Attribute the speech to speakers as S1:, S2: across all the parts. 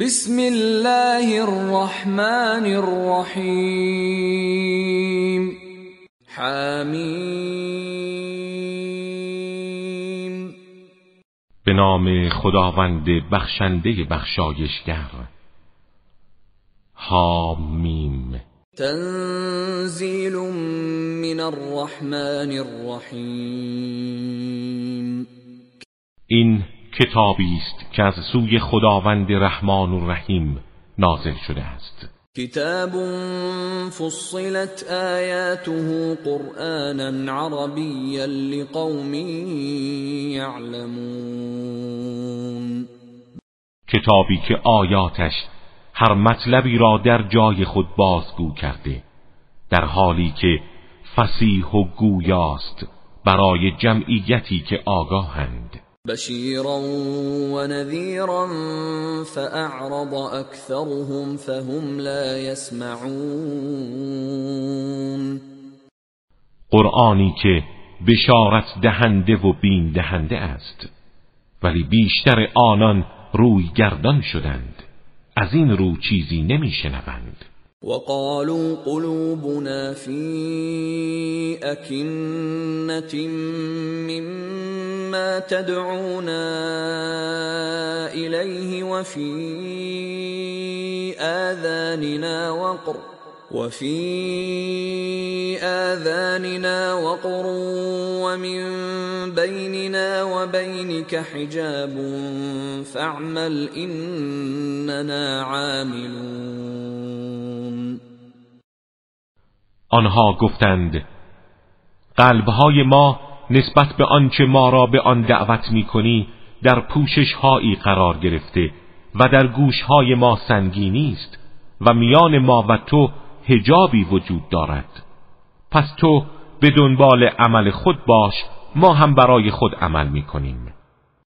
S1: بسم الله الرحمن الرحيم حامیم
S2: به نام خداوند بخشنده بخشایشگر حامیم
S1: تنزیل من الرحمن الرحیم
S2: این کتابی است که از سوی خداوند رحمان و رحیم نازل شده
S1: است کتاب فصلت آیاته قرآنا عربی لقوم یعلمون کتابی
S2: که آیاتش هر مطلبی را در جای خود بازگو کرده در حالی که فسیح و گویاست برای جمعیتی که آگاهند
S1: و ونذيرا فأعرض أكثرهم فهم لا يسمعون
S2: قرآنی که بشارت دهنده و بین دهنده است ولی بیشتر آنان روی گردان شدند از این رو چیزی نمیشنوند
S1: وقالوا قلوبنا في أكنة من ما تدعونا إليه وفي آذاننا وقر وفي آذاننا وقر ومن بيننا وبينك حجاب فاعمل إننا عاملون آنها
S2: گفتند قلبهای ما نسبت به آنچه ما را به آن دعوت می در پوشش هایی قرار گرفته و در گوش های ما سنگینی است و میان ما و تو هجابی وجود دارد پس تو به دنبال عمل خود باش ما هم برای خود عمل میکنیم.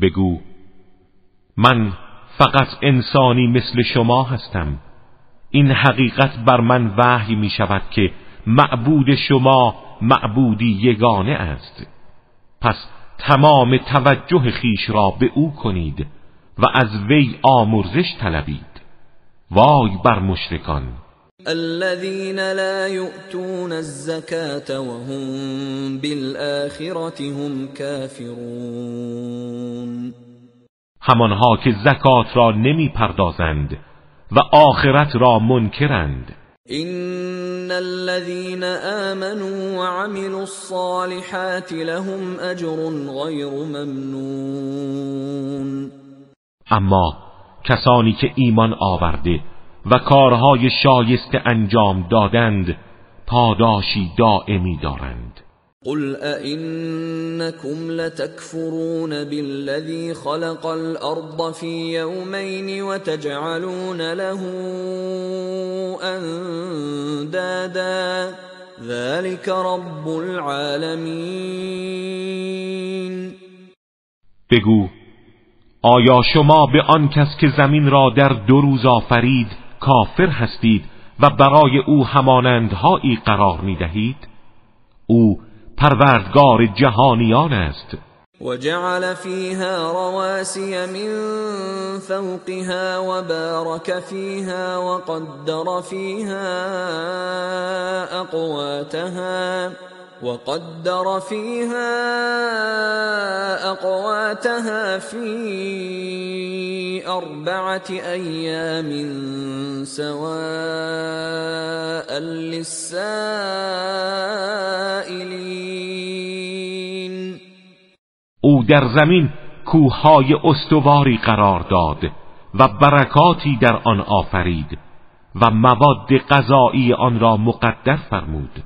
S2: بگو من فقط انسانی مثل شما هستم این حقیقت بر من وحی می شود که معبود شما معبودی یگانه است پس تمام توجه خیش را به او کنید و از وی آمرزش طلبید وای بر مشرکان
S1: الذين لا يؤتون الزكاه وهم بالآخرة هم كافرون
S2: همانها که زکات را نمیپردازند و آخرت را منکرند
S1: ان الذين امنوا وعملوا الصالحات لهم اجر غير ممنون
S2: اما کسانی که ایمان آورده و کارهای شایسته انجام دادند پاداشی دائمی دارند
S1: قل أئنكم لتكفرون بالذی خلق الأرض في يومين وتجعلون له اندادا ذلك رب العالمین
S2: بگو آیا شما به آن کس که زمین را در دو روز آفرید کافر هستید و برای او همانندهایی قرار می دهید او پروردگار جهانیان است
S1: وجعل فيها رواسی من فوقها وبارك فيها وقدر فيها اقواتها وقدر فيها اقواتها في اربعه ايام سواء للسائلين
S2: او در زمین کوههای استواری قرار داد و برکاتی در آن آفرید و مواد غذایی آن را مقدر فرمود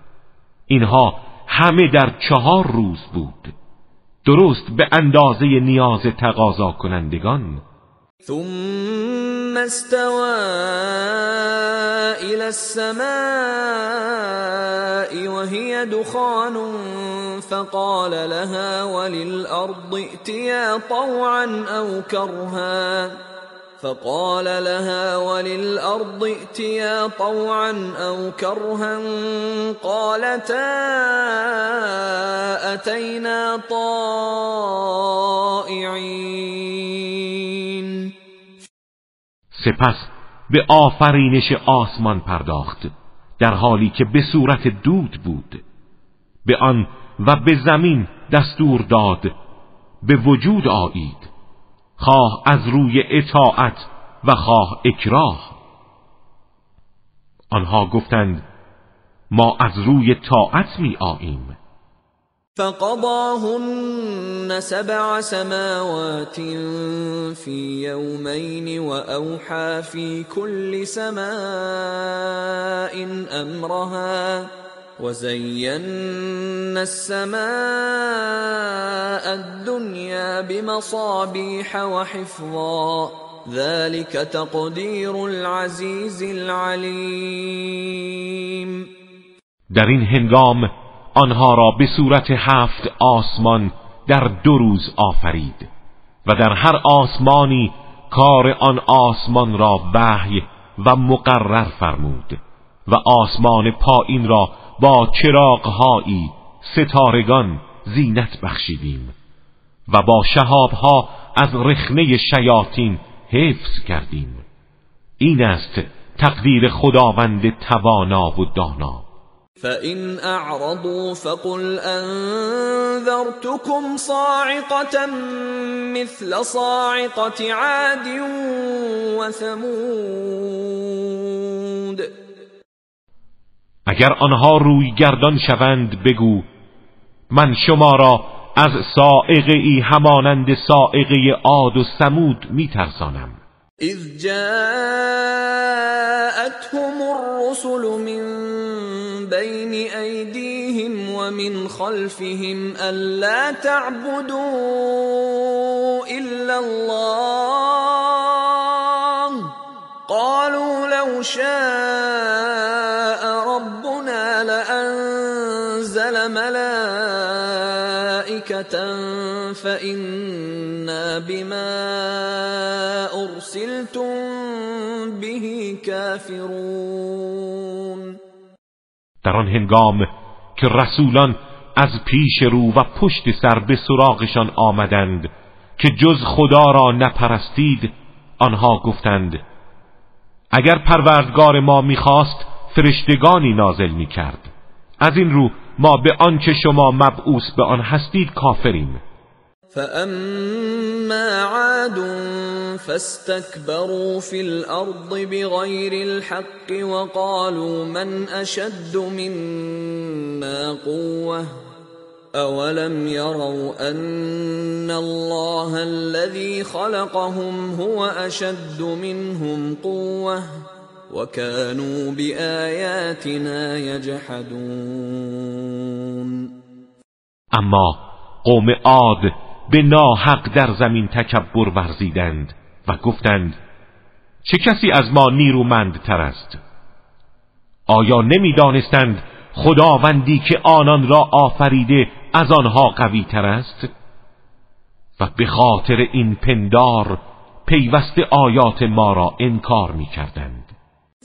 S2: اینها همه در چهار روز بود درست به اندازه نیاز تقاضا کنندگان
S1: ثم استوى إلى السماء وهي دخان فقال لها وللأرض ائتيا طوعا أو كرها فقال لها وللأرض ائتيا طوعا أو كرها قالتا أتينا طائعين
S2: سپس به آفرینش آسمان پرداخت در حالی که به صورت دود بود به آن و به زمین دستور داد به وجود آیید خواه از روی اطاعت و خواه اکراه آنها گفتند ما از روی طاعت می آییم
S1: فقضاهن سبع سماوات في يومين وأوحى في كل سماء أمرها وزينا السماء الدنيا بمصابيح وحفظا ذلك تقدير العزيز العلیم
S2: در این هنگام آنها را به صورت هفت آسمان در دو روز آفرید و در هر آسمانی کار آن آسمان را وحی و مقرر فرمود و آسمان پایین را با چراغهایی ستارگان زینت بخشیدیم و با شهابها از رخنه شیاطین حفظ کردیم این است تقدیر خداوند توانا و دانا
S1: فَإِنْ أَعْرَضُوا فَقُلْ أَنذَرْتُكُمْ صَاعِقَةً مِثْلَ صَاعِقَةِ عَادٍ وَثَمُودٍ
S2: اگر آنها روی گردان شوند بگو من شما را از سائقه ای همانند سائقه عاد و سمود میترسانم
S1: اذ جاءتهم الرسل من بین ایدیهم و من خلفهم الا تعبدوا الا الله قالوا لو شاء انزل ملائكه فإنا
S2: بما ارسلتم به در آن هنگام که رسولان از پیش رو و پشت سر به سراغشان آمدند که جز خدا را نپرستید آنها گفتند اگر پروردگار ما میخواست فرشتگانی نازل می کرد از این رو ما به آنچه شما مبعوث به آن هستید کافرین
S1: فاما عاد فاستكبروا في الارض بغير الحق وقالوا من اشد منا قوه اولم يروا ان الله الذي خلقهم هو اشد منهم قوه وكانوا بآياتنا یجحدون
S2: اما قوم عاد به ناحق در زمین تکبر ورزیدند و گفتند چه کسی از ما نیرومندتر است آیا نمیدانستند خداوندی که آنان را آفریده از آنها قوی تر است و به خاطر این پندار پیوست آیات ما را انکار می کردند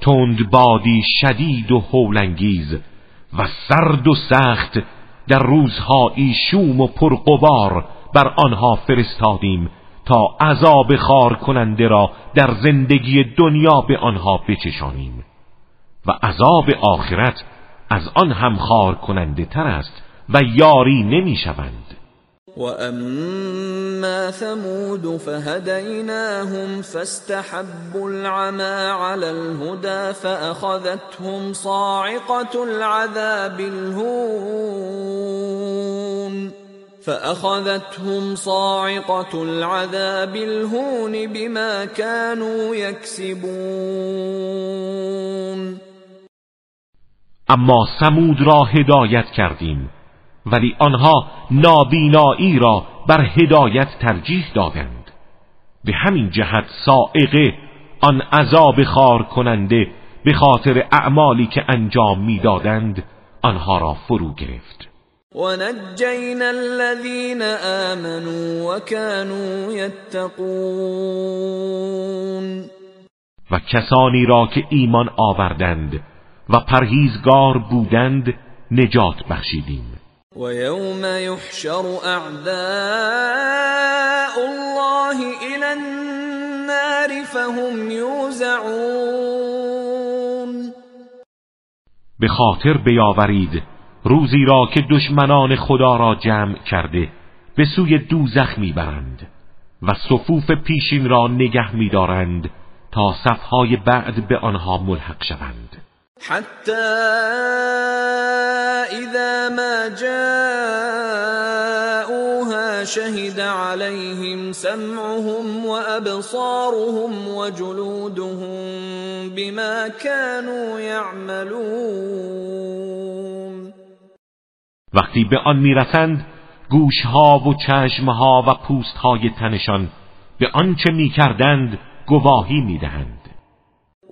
S2: تند بادی شدید و هولانگیز و سرد و سخت در روزهایی شوم و پرقبار بر آنها فرستادیم تا عذاب خار کننده را در زندگی دنیا به آنها بچشانیم و عذاب آخرت از آن هم خار کننده تر است و یاری نمی
S1: شوند واما ثمود فهديناهم فاستحبوا العمى على الهدى فاخذتهم صاعقه العذاب الهون فاخذتهم صاعقه العذاب الهون بما كانوا يكسبون
S2: اما ثمود را هداية كردين ولی آنها نابینایی را بر هدایت ترجیح دادند به همین جهت سائقه آن عذاب خار کننده به خاطر اعمالی که انجام میدادند آنها را فرو گرفت
S1: و نجینا الذین آمنوا و کانو یتقون
S2: و کسانی را که ایمان آوردند و پرهیزگار بودند نجات بخشیدیم
S1: یوم یحشر اعداء الله الى النار
S2: فهم یوزعون به خاطر بیاورید روزی را که دشمنان خدا را جمع کرده به سوی دوزخ میبرند و صفوف پیشین را نگه میدارند تا صفهای بعد به آنها ملحق شوند
S1: حتى إذا ما جاءوها شهد عليهم سمعهم وأبصارهم وجلودهم بما كانوا يعملون
S2: وقتی به آن میرسند گوشها و چشمها و پوستهای تنشان به آنچه میکردند گواهی میدهند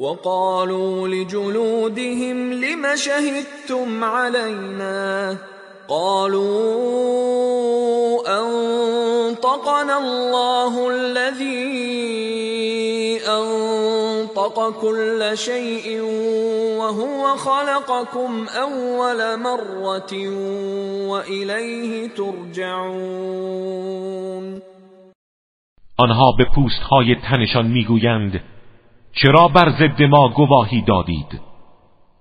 S1: وقالوا لجلودهم لم شهدتم علينا قالوا انطقنا الله الذي انطق كل شيء وهو خلقكم اول مره واليه ترجعون
S2: آنها به پوستهای تنشان میگویند چرا بر ضد ما گواهی دادید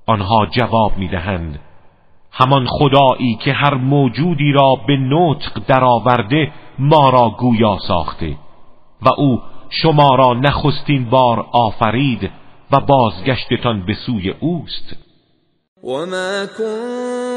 S2: آنها جواب میدهند همان خدایی که هر موجودی را به نطق درآورده ما را گویا ساخته و او شما را نخستین بار آفرید و بازگشتتان به سوی اوست
S1: و ما کن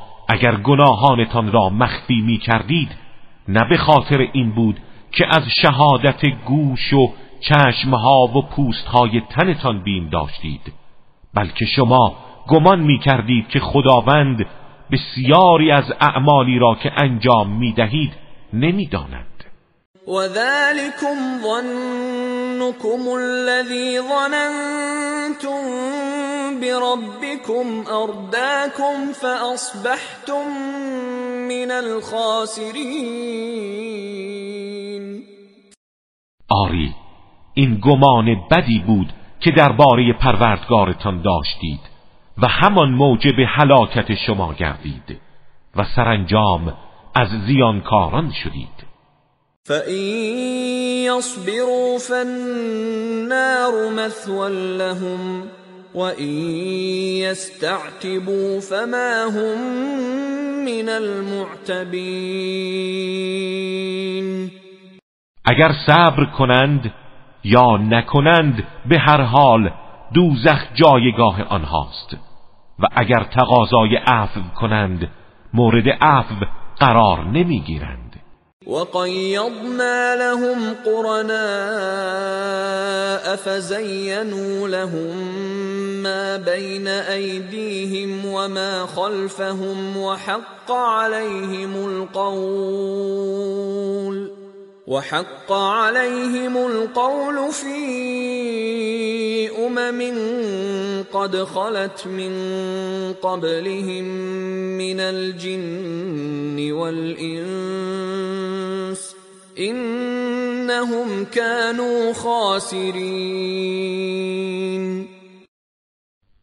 S2: اگر گناهانتان را مخفی می کردید نه به خاطر این بود که از شهادت گوش و چشمها و پوستهای تنتان بیم داشتید بلکه شما گمان می کردید که خداوند بسیاری از اعمالی را که انجام می دهید نمی داند. و ذلكم ظننتم
S1: بربكم ارداكم فاصبحتم من الْخَاسِرِينَ
S2: آری این گمان بدی بود که درباره پروردگارتان داشتید و همان موجب هلاکت شما گردید و سرانجام از زیانکاران شدید
S1: فَإِن يَصْبِرُوا فَالنَّارُ مَثْوًى لَهُمْ این يَسْتَعْتِبُوا فما هم من الْمُعْتَبِينَ
S2: اگر صبر کنند یا نکنند به هر حال دوزخ جایگاه آنهاست و اگر تقاضای عفو کنند مورد عفو قرار نمیگیرند
S1: وقيضنا لهم قرناء فزينوا لهم ما بين ايديهم وما خلفهم وحق عليهم القول وحق عليهم القول في امم قد خلت من قبلهم من الجن والانس انهم كانوا خاسرين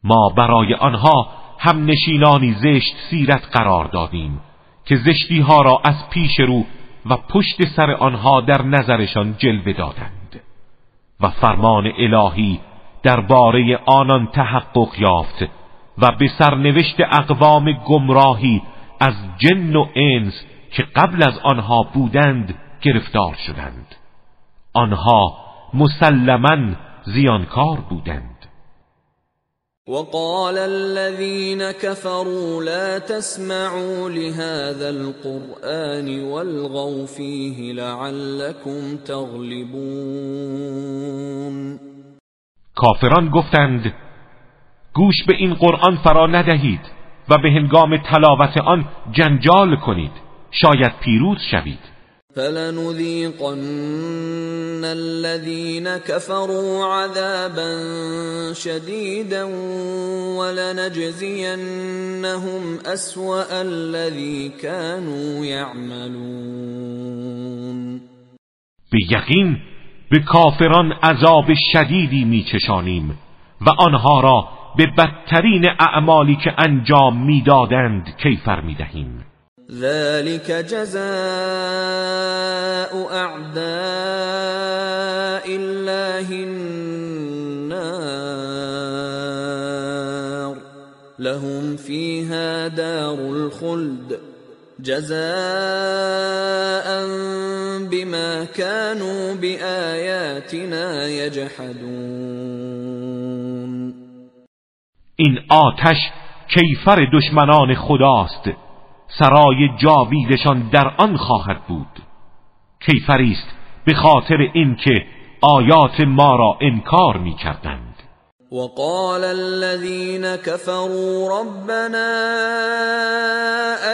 S2: ما برای آنها هم نشینانی زشت سیرت قرار دادیم که زشتی ها را از پیش رو و پشت سر آنها در نظرشان جلوه دادند و فرمان الهی درباره آنان تحقق یافت و به سرنوشت اقوام گمراهی از جن و انس که قبل از آنها بودند گرفتار شدند آنها مسلما زیانکار بودند
S1: وقال الذين كفروا لا تسمعوا لهذا القرآن والغوا فيه لعلكم تغلبون
S2: کافران گفتند گوش به این قرآن فرا ندهید و به هنگام تلاوت آن جنجال کنید شاید پیروز شوید
S1: فلنذيقن الذين كفروا عذابا شديدا ولنجزينهم اسوا الذي كانوا يعملون
S2: به یقین به کافران عذاب شدیدی میچشانیم و آنها را به بدترین اعمالی که انجام میدادند کیفر میدهیم
S1: ذلك جزاء اعداء الله النار لهم فيها دار الخلد جزاء بما كانوا باياتنا يجحدون
S2: إن آتش كيفر دشمنان خداست سرای جاویدشان در آن خواهد بود کیفریست به خاطر اینکه آیات ما را انکار می
S1: وقال الذين كفروا ربنا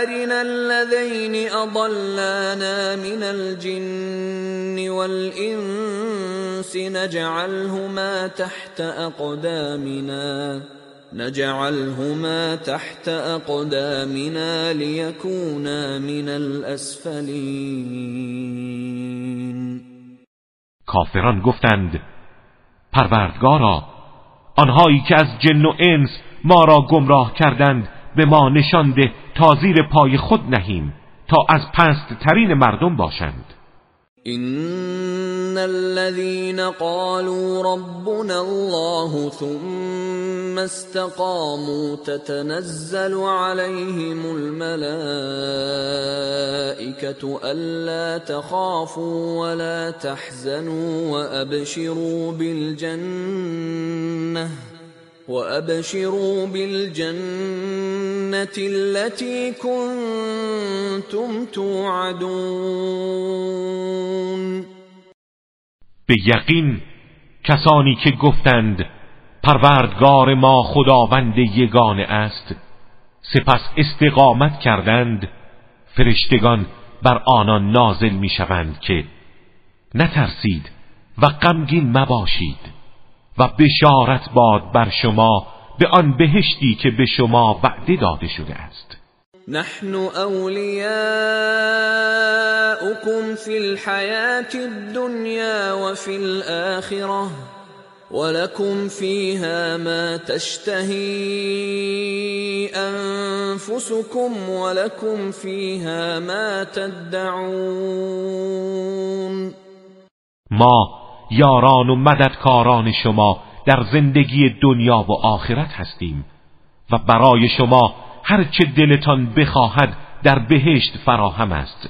S1: أرنا الذين أضلانا من الجن والإنس نجعلهما تحت أقدامنا نجعلهما تحت اقدامنا ليكونا من الاسفلين
S2: کافران گفتند پروردگارا آنهایی که از جن و انس ما را گمراه کردند به ما نشانده تازیر تا زیر پای خود نهیم تا از پست ترین مردم باشند
S1: ان الذين قالوا ربنا الله ثم استقاموا تتنزل عليهم الملائكه الا تخافوا ولا تحزنوا وابشروا بالجنه وابشروا بالجنه التي كنتم توعدون
S2: به یقین کسانی که گفتند پروردگار ما خداوند یگانه است سپس استقامت کردند فرشتگان بر آنان نازل میشوند که نترسید و غمگین مباشید و بشارت باد بر شما به آن بهشتی که به شما وعده داده شده است
S1: نحن اولیاؤکم فی الحیات الدنیا و فی الاخره ولكم فيها ما تشتهي انفسكم ولكم فيها ما تدعون
S2: ما یاران و مددکاران شما در زندگی دنیا و آخرت هستیم و برای شما هر چه دلتان بخواهد در بهشت فراهم است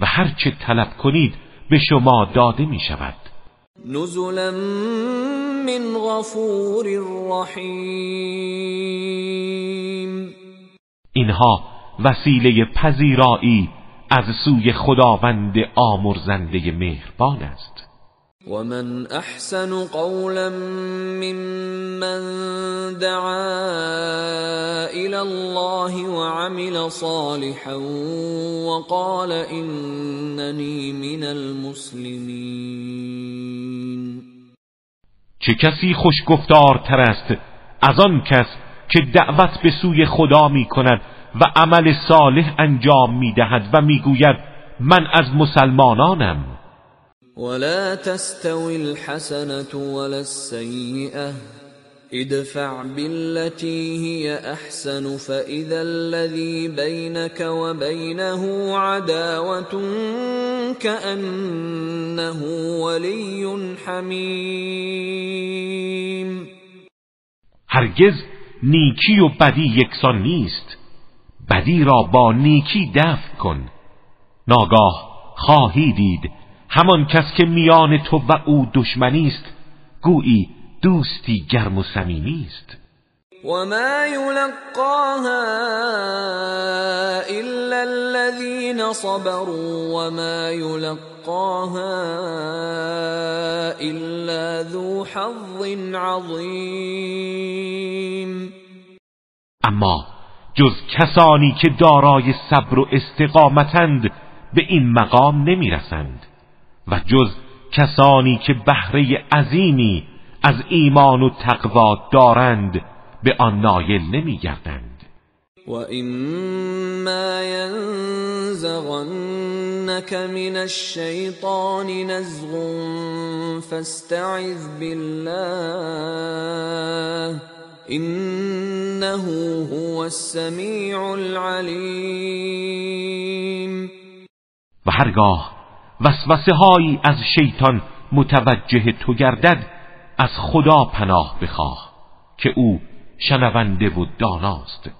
S2: و هر چه طلب کنید به شما داده می شود نزلا
S1: من غفور رحیم
S2: اینها وسیله پذیرایی از سوی خداوند آمرزنده مهربان است
S1: ومن احسن قولا ممن دعا الى الله وعمل صالحا وقال انني من المسلمین
S2: چه کسی خوشگفتارتر است از آن کس که دعوت به سوی خدا می کند و عمل صالح انجام می دهد و می گوید من از مسلمانانم
S1: ولا تستوي الحسنة ولا السيئة ادفع بالتي هي أحسن فإذا الذي بينك وبينه عداوة كأنه ولي حميم
S2: هرگز نیکی و بدی یکسان نیست بدی را با نیکی دفع کن ناگاه خواهی دید همان کس که میان تو و او دشمنی است گویی دوستی گرم و صمیمی است
S1: وما یلقاها الا الذين صبروا وما یلقاها الا ذو حظ عظیم
S2: اما جز کسانی که دارای صبر و استقامتند به این مقام نمیرسند و جز کسانی که بهره عظیمی از ایمان و تقوا دارند به آن نایل نمیگردند
S1: و اما ینزغنك من الشیطان نزغ فاستعذ بالله انه هو
S2: السمیع العلیم و هرگاه وسوسه هایی از شیطان متوجه تو گردد از خدا پناه بخواه که او شنونده و داناست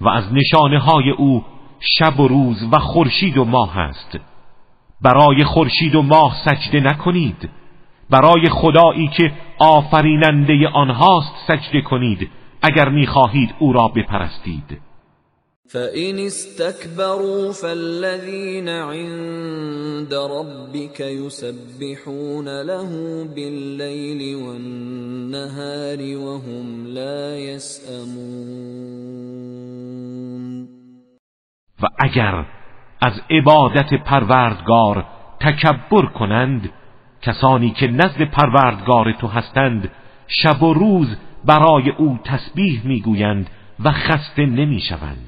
S2: و از نشانه های او شب و روز و خورشید و ماه است برای خورشید و ماه سجده نکنید برای خدایی که آفریننده آنهاست سجده کنید اگر میخواهید او را بپرستید
S1: فإن اسْتَكْبَرُوا فَالَّذِينَ عند رَبِّكَ يُسَبِّحُونَ له بِاللَّيْلِ وَالنَّهَارِ وهم لَا
S2: يَسْأَمُونَ و اگر از عبادت پروردگار تکبر کنند کسانی که نزد پروردگار تو هستند شب و روز برای او تسبیح میگویند و خسته نمیشوند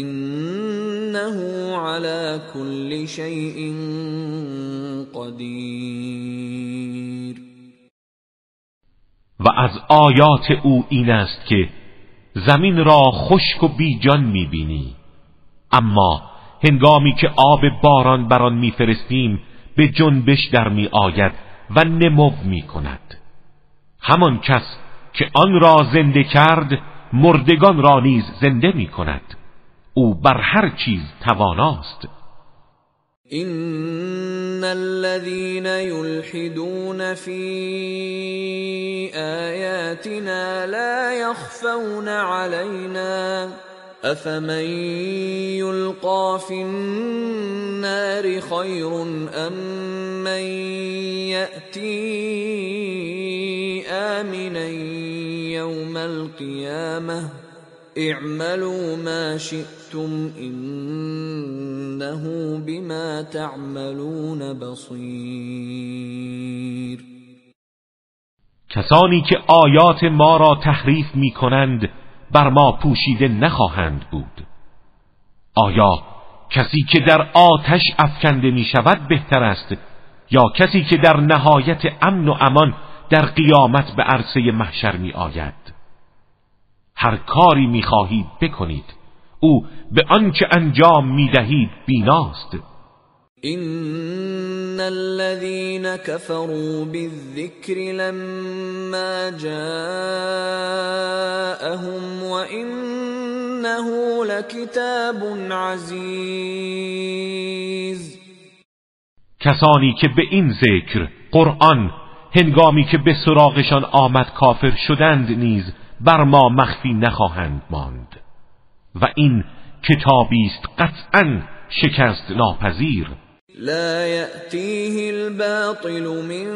S1: انه على كل شيء
S2: قدير و از آیات او این است که زمین را خشک و بیجان میبینی اما هنگامی که آب باران بر آن میفرستیم به جنبش در می و نمو می کند همان کس که آن را زنده کرد مردگان را نیز زنده می کند او بر هر چیز تواناست
S1: ان الذين يلحدون في اياتنا لا يخفون علينا افمن يلقى في النار خير ام من ياتي امنا يوم القيامه اعملوا ما شئتم انه بما تعملون بصیر
S2: کسانی که آیات ما را تحریف می کنند بر ما پوشیده نخواهند بود آیا کسی که در آتش افکنده می شود بهتر است یا کسی که در نهایت امن و امان در قیامت به عرصه محشر می آید هر کاری میخواهید بکنید او به آنچه انجام میدهید بیناست
S1: ان الذين كفروا بالذكر لما جاءهم وانه لكتاب عزيز
S2: کسانی که به این ذکر قرآن هنگامی که به سراغشان آمد کافر شدند نیز بر ما مخفی نخواهند ماند و این کتابی است قطعا شکست ناپذیر لا
S1: یأتیه الباطل من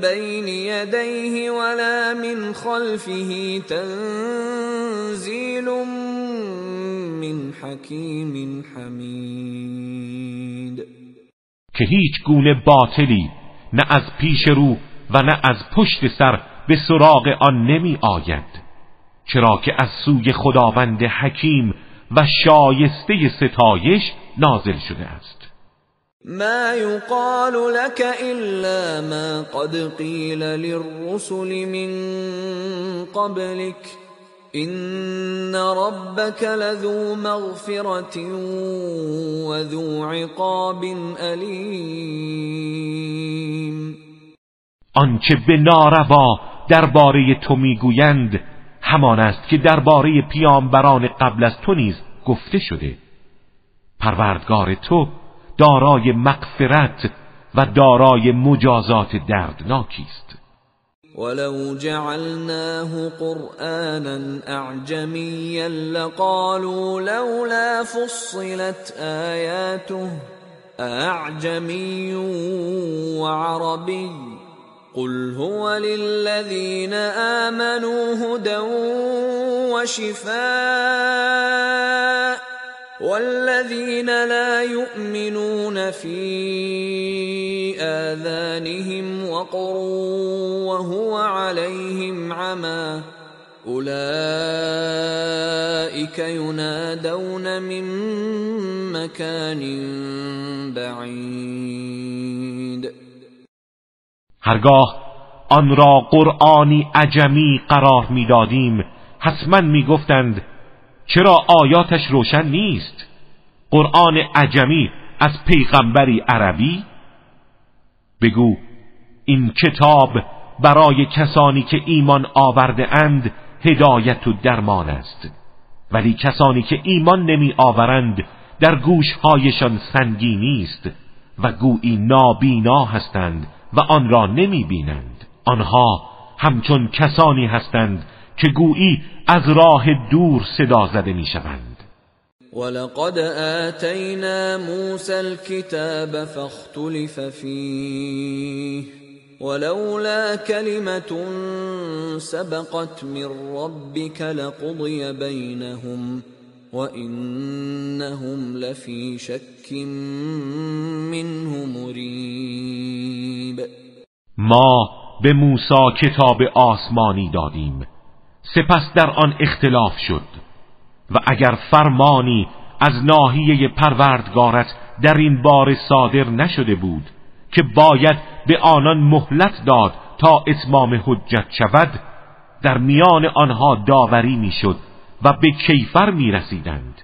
S1: بین یدیه ولا من خلفه تنزیل من حکیم حمید
S2: که هیچ گونه باطلی نه از پیش رو و نه از پشت سر به سراغ آن نمی آید چرا که از سوی خداوند حکیم و شایسته ستایش نازل شده است
S1: ما یقال لك الا ما قد قیل للرسل من قبلك ان ربك لذو مغفرة وذو عقاب الیم
S2: آنچه به ناروا درباره تو میگویند همان است که درباره پیامبران قبل از تو نیز گفته شده پروردگار تو دارای مغفرت و دارای مجازات دردناکی است
S1: ولو جعلناه قرآنا اعجميا لقالوا لولا فصلت آياته اعجمي وعربي قل هو للذين امنوا هدى وشفاء والذين لا يؤمنون في اذانهم وقر وهو عليهم عمى اولئك ينادون من مكان بعيد
S2: هرگاه آن را قرآنی عجمی قرار میدادیم حتما میگفتند چرا آیاتش روشن نیست قرآن عجمی از پیغمبری عربی بگو این کتاب برای کسانی که ایمان آورده اند هدایت و درمان است ولی کسانی که ایمان نمی آورند در گوشهایشان سنگینی است و گویی نابینا هستند و آن را نمی بینند آنها همچون کسانی هستند که گویی از راه دور صدا زده می شوند
S1: ولقد آتینا موسى الكتاب فاختلف فیه ولولا كلمة سبقت من ربك لقضي بينهم اینهم لفی شک منه مریب
S2: ما به موسی کتاب آسمانی دادیم سپس در آن اختلاف شد و اگر فرمانی از ناحیه پروردگارت در این بار صادر نشده بود که باید به آنان مهلت داد تا اتمام حجت شود در میان آنها داوری میشد و به کیفر می رسیدند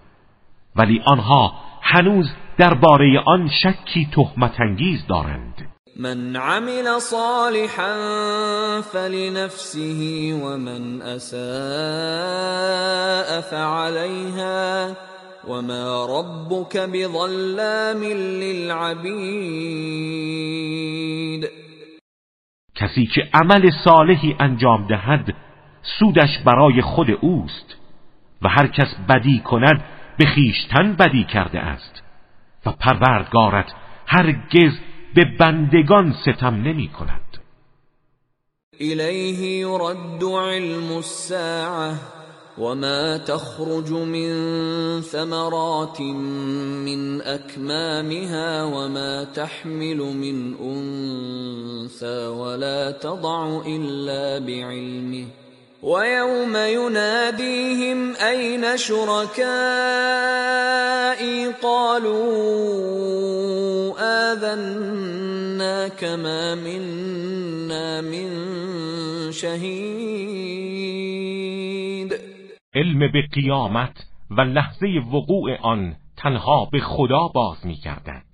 S2: ولی آنها هنوز درباره آن شکی تهمتانگیز دارند
S1: من عمل صالحا فلنفسه ومن اساء فعليها وما ربك بظلام للعبید
S2: کسی که عمل صالحی انجام دهد سودش برای خود اوست و هر کس بدی کند به خیشتن بدی کرده است و پروردگارت هرگز به بندگان ستم نمی کند
S1: الیه یرد علم الساعه وما تخرج من ثمرات من اكمامها وما تحمل من انثى ولا تضع الا بعلمه ويوم يناديهم أين شركائي قالوا آذنا كما منا من شهيد
S2: علم به قیامت و لحظه وقوع آن تنها به خدا باز می کردد.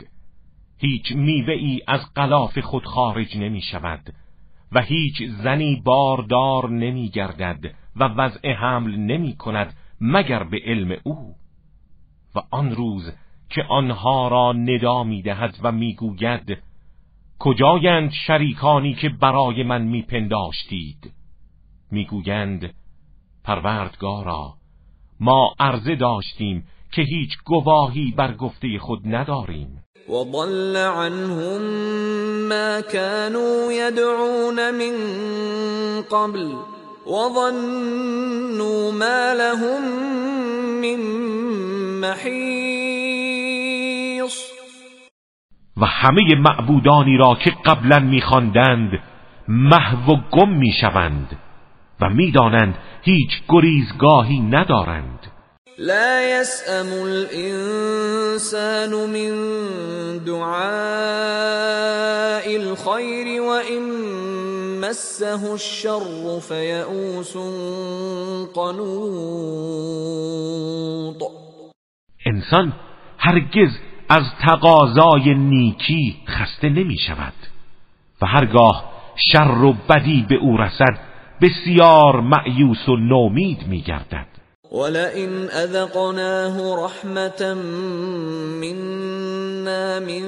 S2: هیچ میوه ای از قلاف خود خارج نمی شود و هیچ زنی باردار نمیگردد و وضع حمل نمی کند مگر به علم او و آن روز که آنها را ندا میدهد و میگوید کجایند شریکانی که برای من میپنداشتید میگویند پروردگارا ما عرضه داشتیم که هیچ گواهی بر گفته خود نداریم
S1: وضل عنهم ما كانوا يدعون من قبل وظنوا ما لهم من محیص
S2: و همه معبودانی را که قبلا میخواندند محو و گم میشوند و میدانند هیچ گریزگاهی ندارند
S1: لا يسأم الإنسان من دعاء الخير وإن مسه الشر فيئوس قنوط
S2: انسان هرگز از تقاضای نیکی خسته نمی شود و هرگاه شر و بدی به او رسد بسیار معیوس و نومید می گردد
S1: ولئن اذقناه رحمه منا من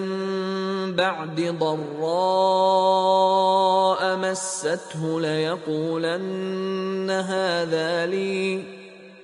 S1: بعد ضراء مسته ليقولن هذا لي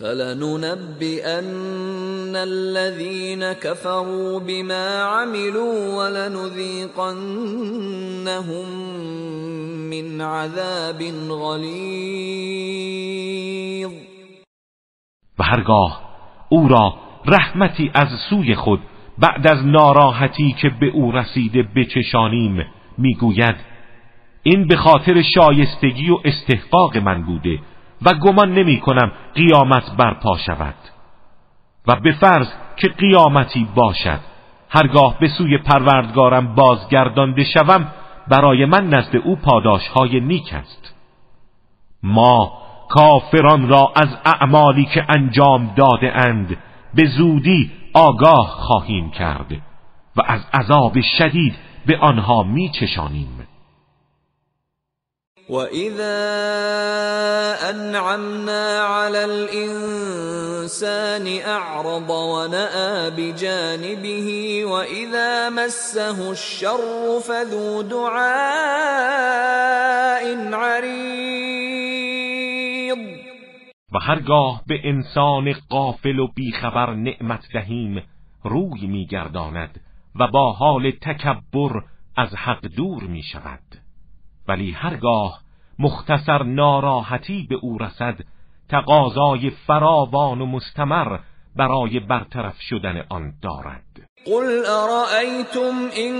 S1: فلننبئن الَّذِينَ كفروا بما عملوا ولنذيقنهم من عذاب غَلِيظٍ
S2: و هرگاه او را رحمتی از سوی خود بعد از ناراحتی که به او رسیده بچشانیم میگوید این به خاطر شایستگی و استحقاق من بوده و گمان نمی کنم قیامت برپا شود و به فرض که قیامتی باشد هرگاه به سوی پروردگارم بازگردانده شوم برای من نزد او پاداش های نیک است ما کافران را از اعمالی که انجام داده اند به زودی آگاه خواهیم کرد و از عذاب شدید به آنها می چشانیم
S1: واذا انعمنا على الانسان اعرض وناى بجانبه وإذا مسه الشر فذو دعاء عريض
S2: و هرگاه به انسان قافل و بیخبر نعمت دهیم روی میگرداند و با حال تکبر از حق دور می ولی هرگاه مختصر ناراحتی به او رسد تقاضای فراوان و مستمر برای برطرف شدن آن دارد
S1: قل ارائیتم این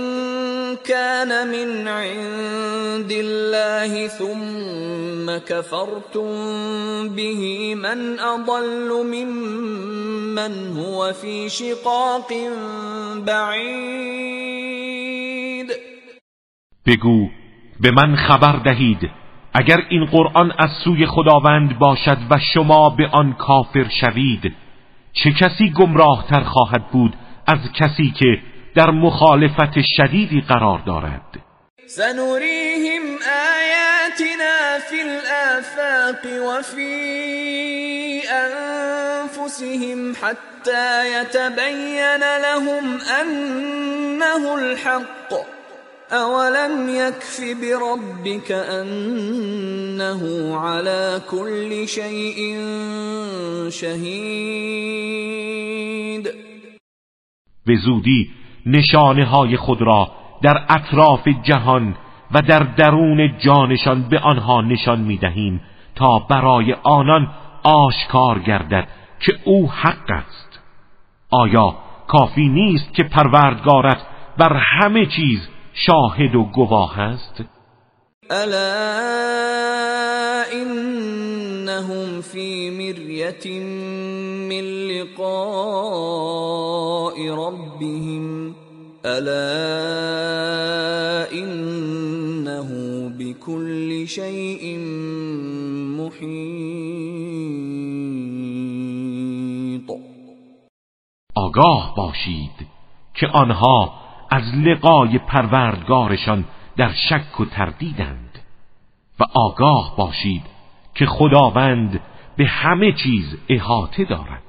S1: كان من عند الله ثم كفرتم به من اضل ممن هو في شقاق بعید
S2: بگو به من خبر دهید اگر این قرآن از سوی خداوند باشد و شما به آن کافر شوید چه کسی گمراه تر خواهد بود از کسی که در مخالفت شدیدی قرار دارد
S1: سنوریهم آیاتنا فی الافاق و فی انفسهم حتی یتبین لهم انه الحق اولم یکف که انه على كل شیء شهید
S2: به زودی نشانه های خود را در اطراف جهان و در درون جانشان به آنها نشان میدهیم تا برای آنان آشکار گردد که او حق است آیا کافی نیست که پروردگارت بر همه چیز شاهد و گواه است
S1: الا انهم فی مریت من لقاء ربهم الا انه بكل شيء محيط.
S2: آگاه باشید که آنها از لقای پروردگارشان در شک و تردیدند و آگاه باشید که خداوند به همه چیز احاطه دارد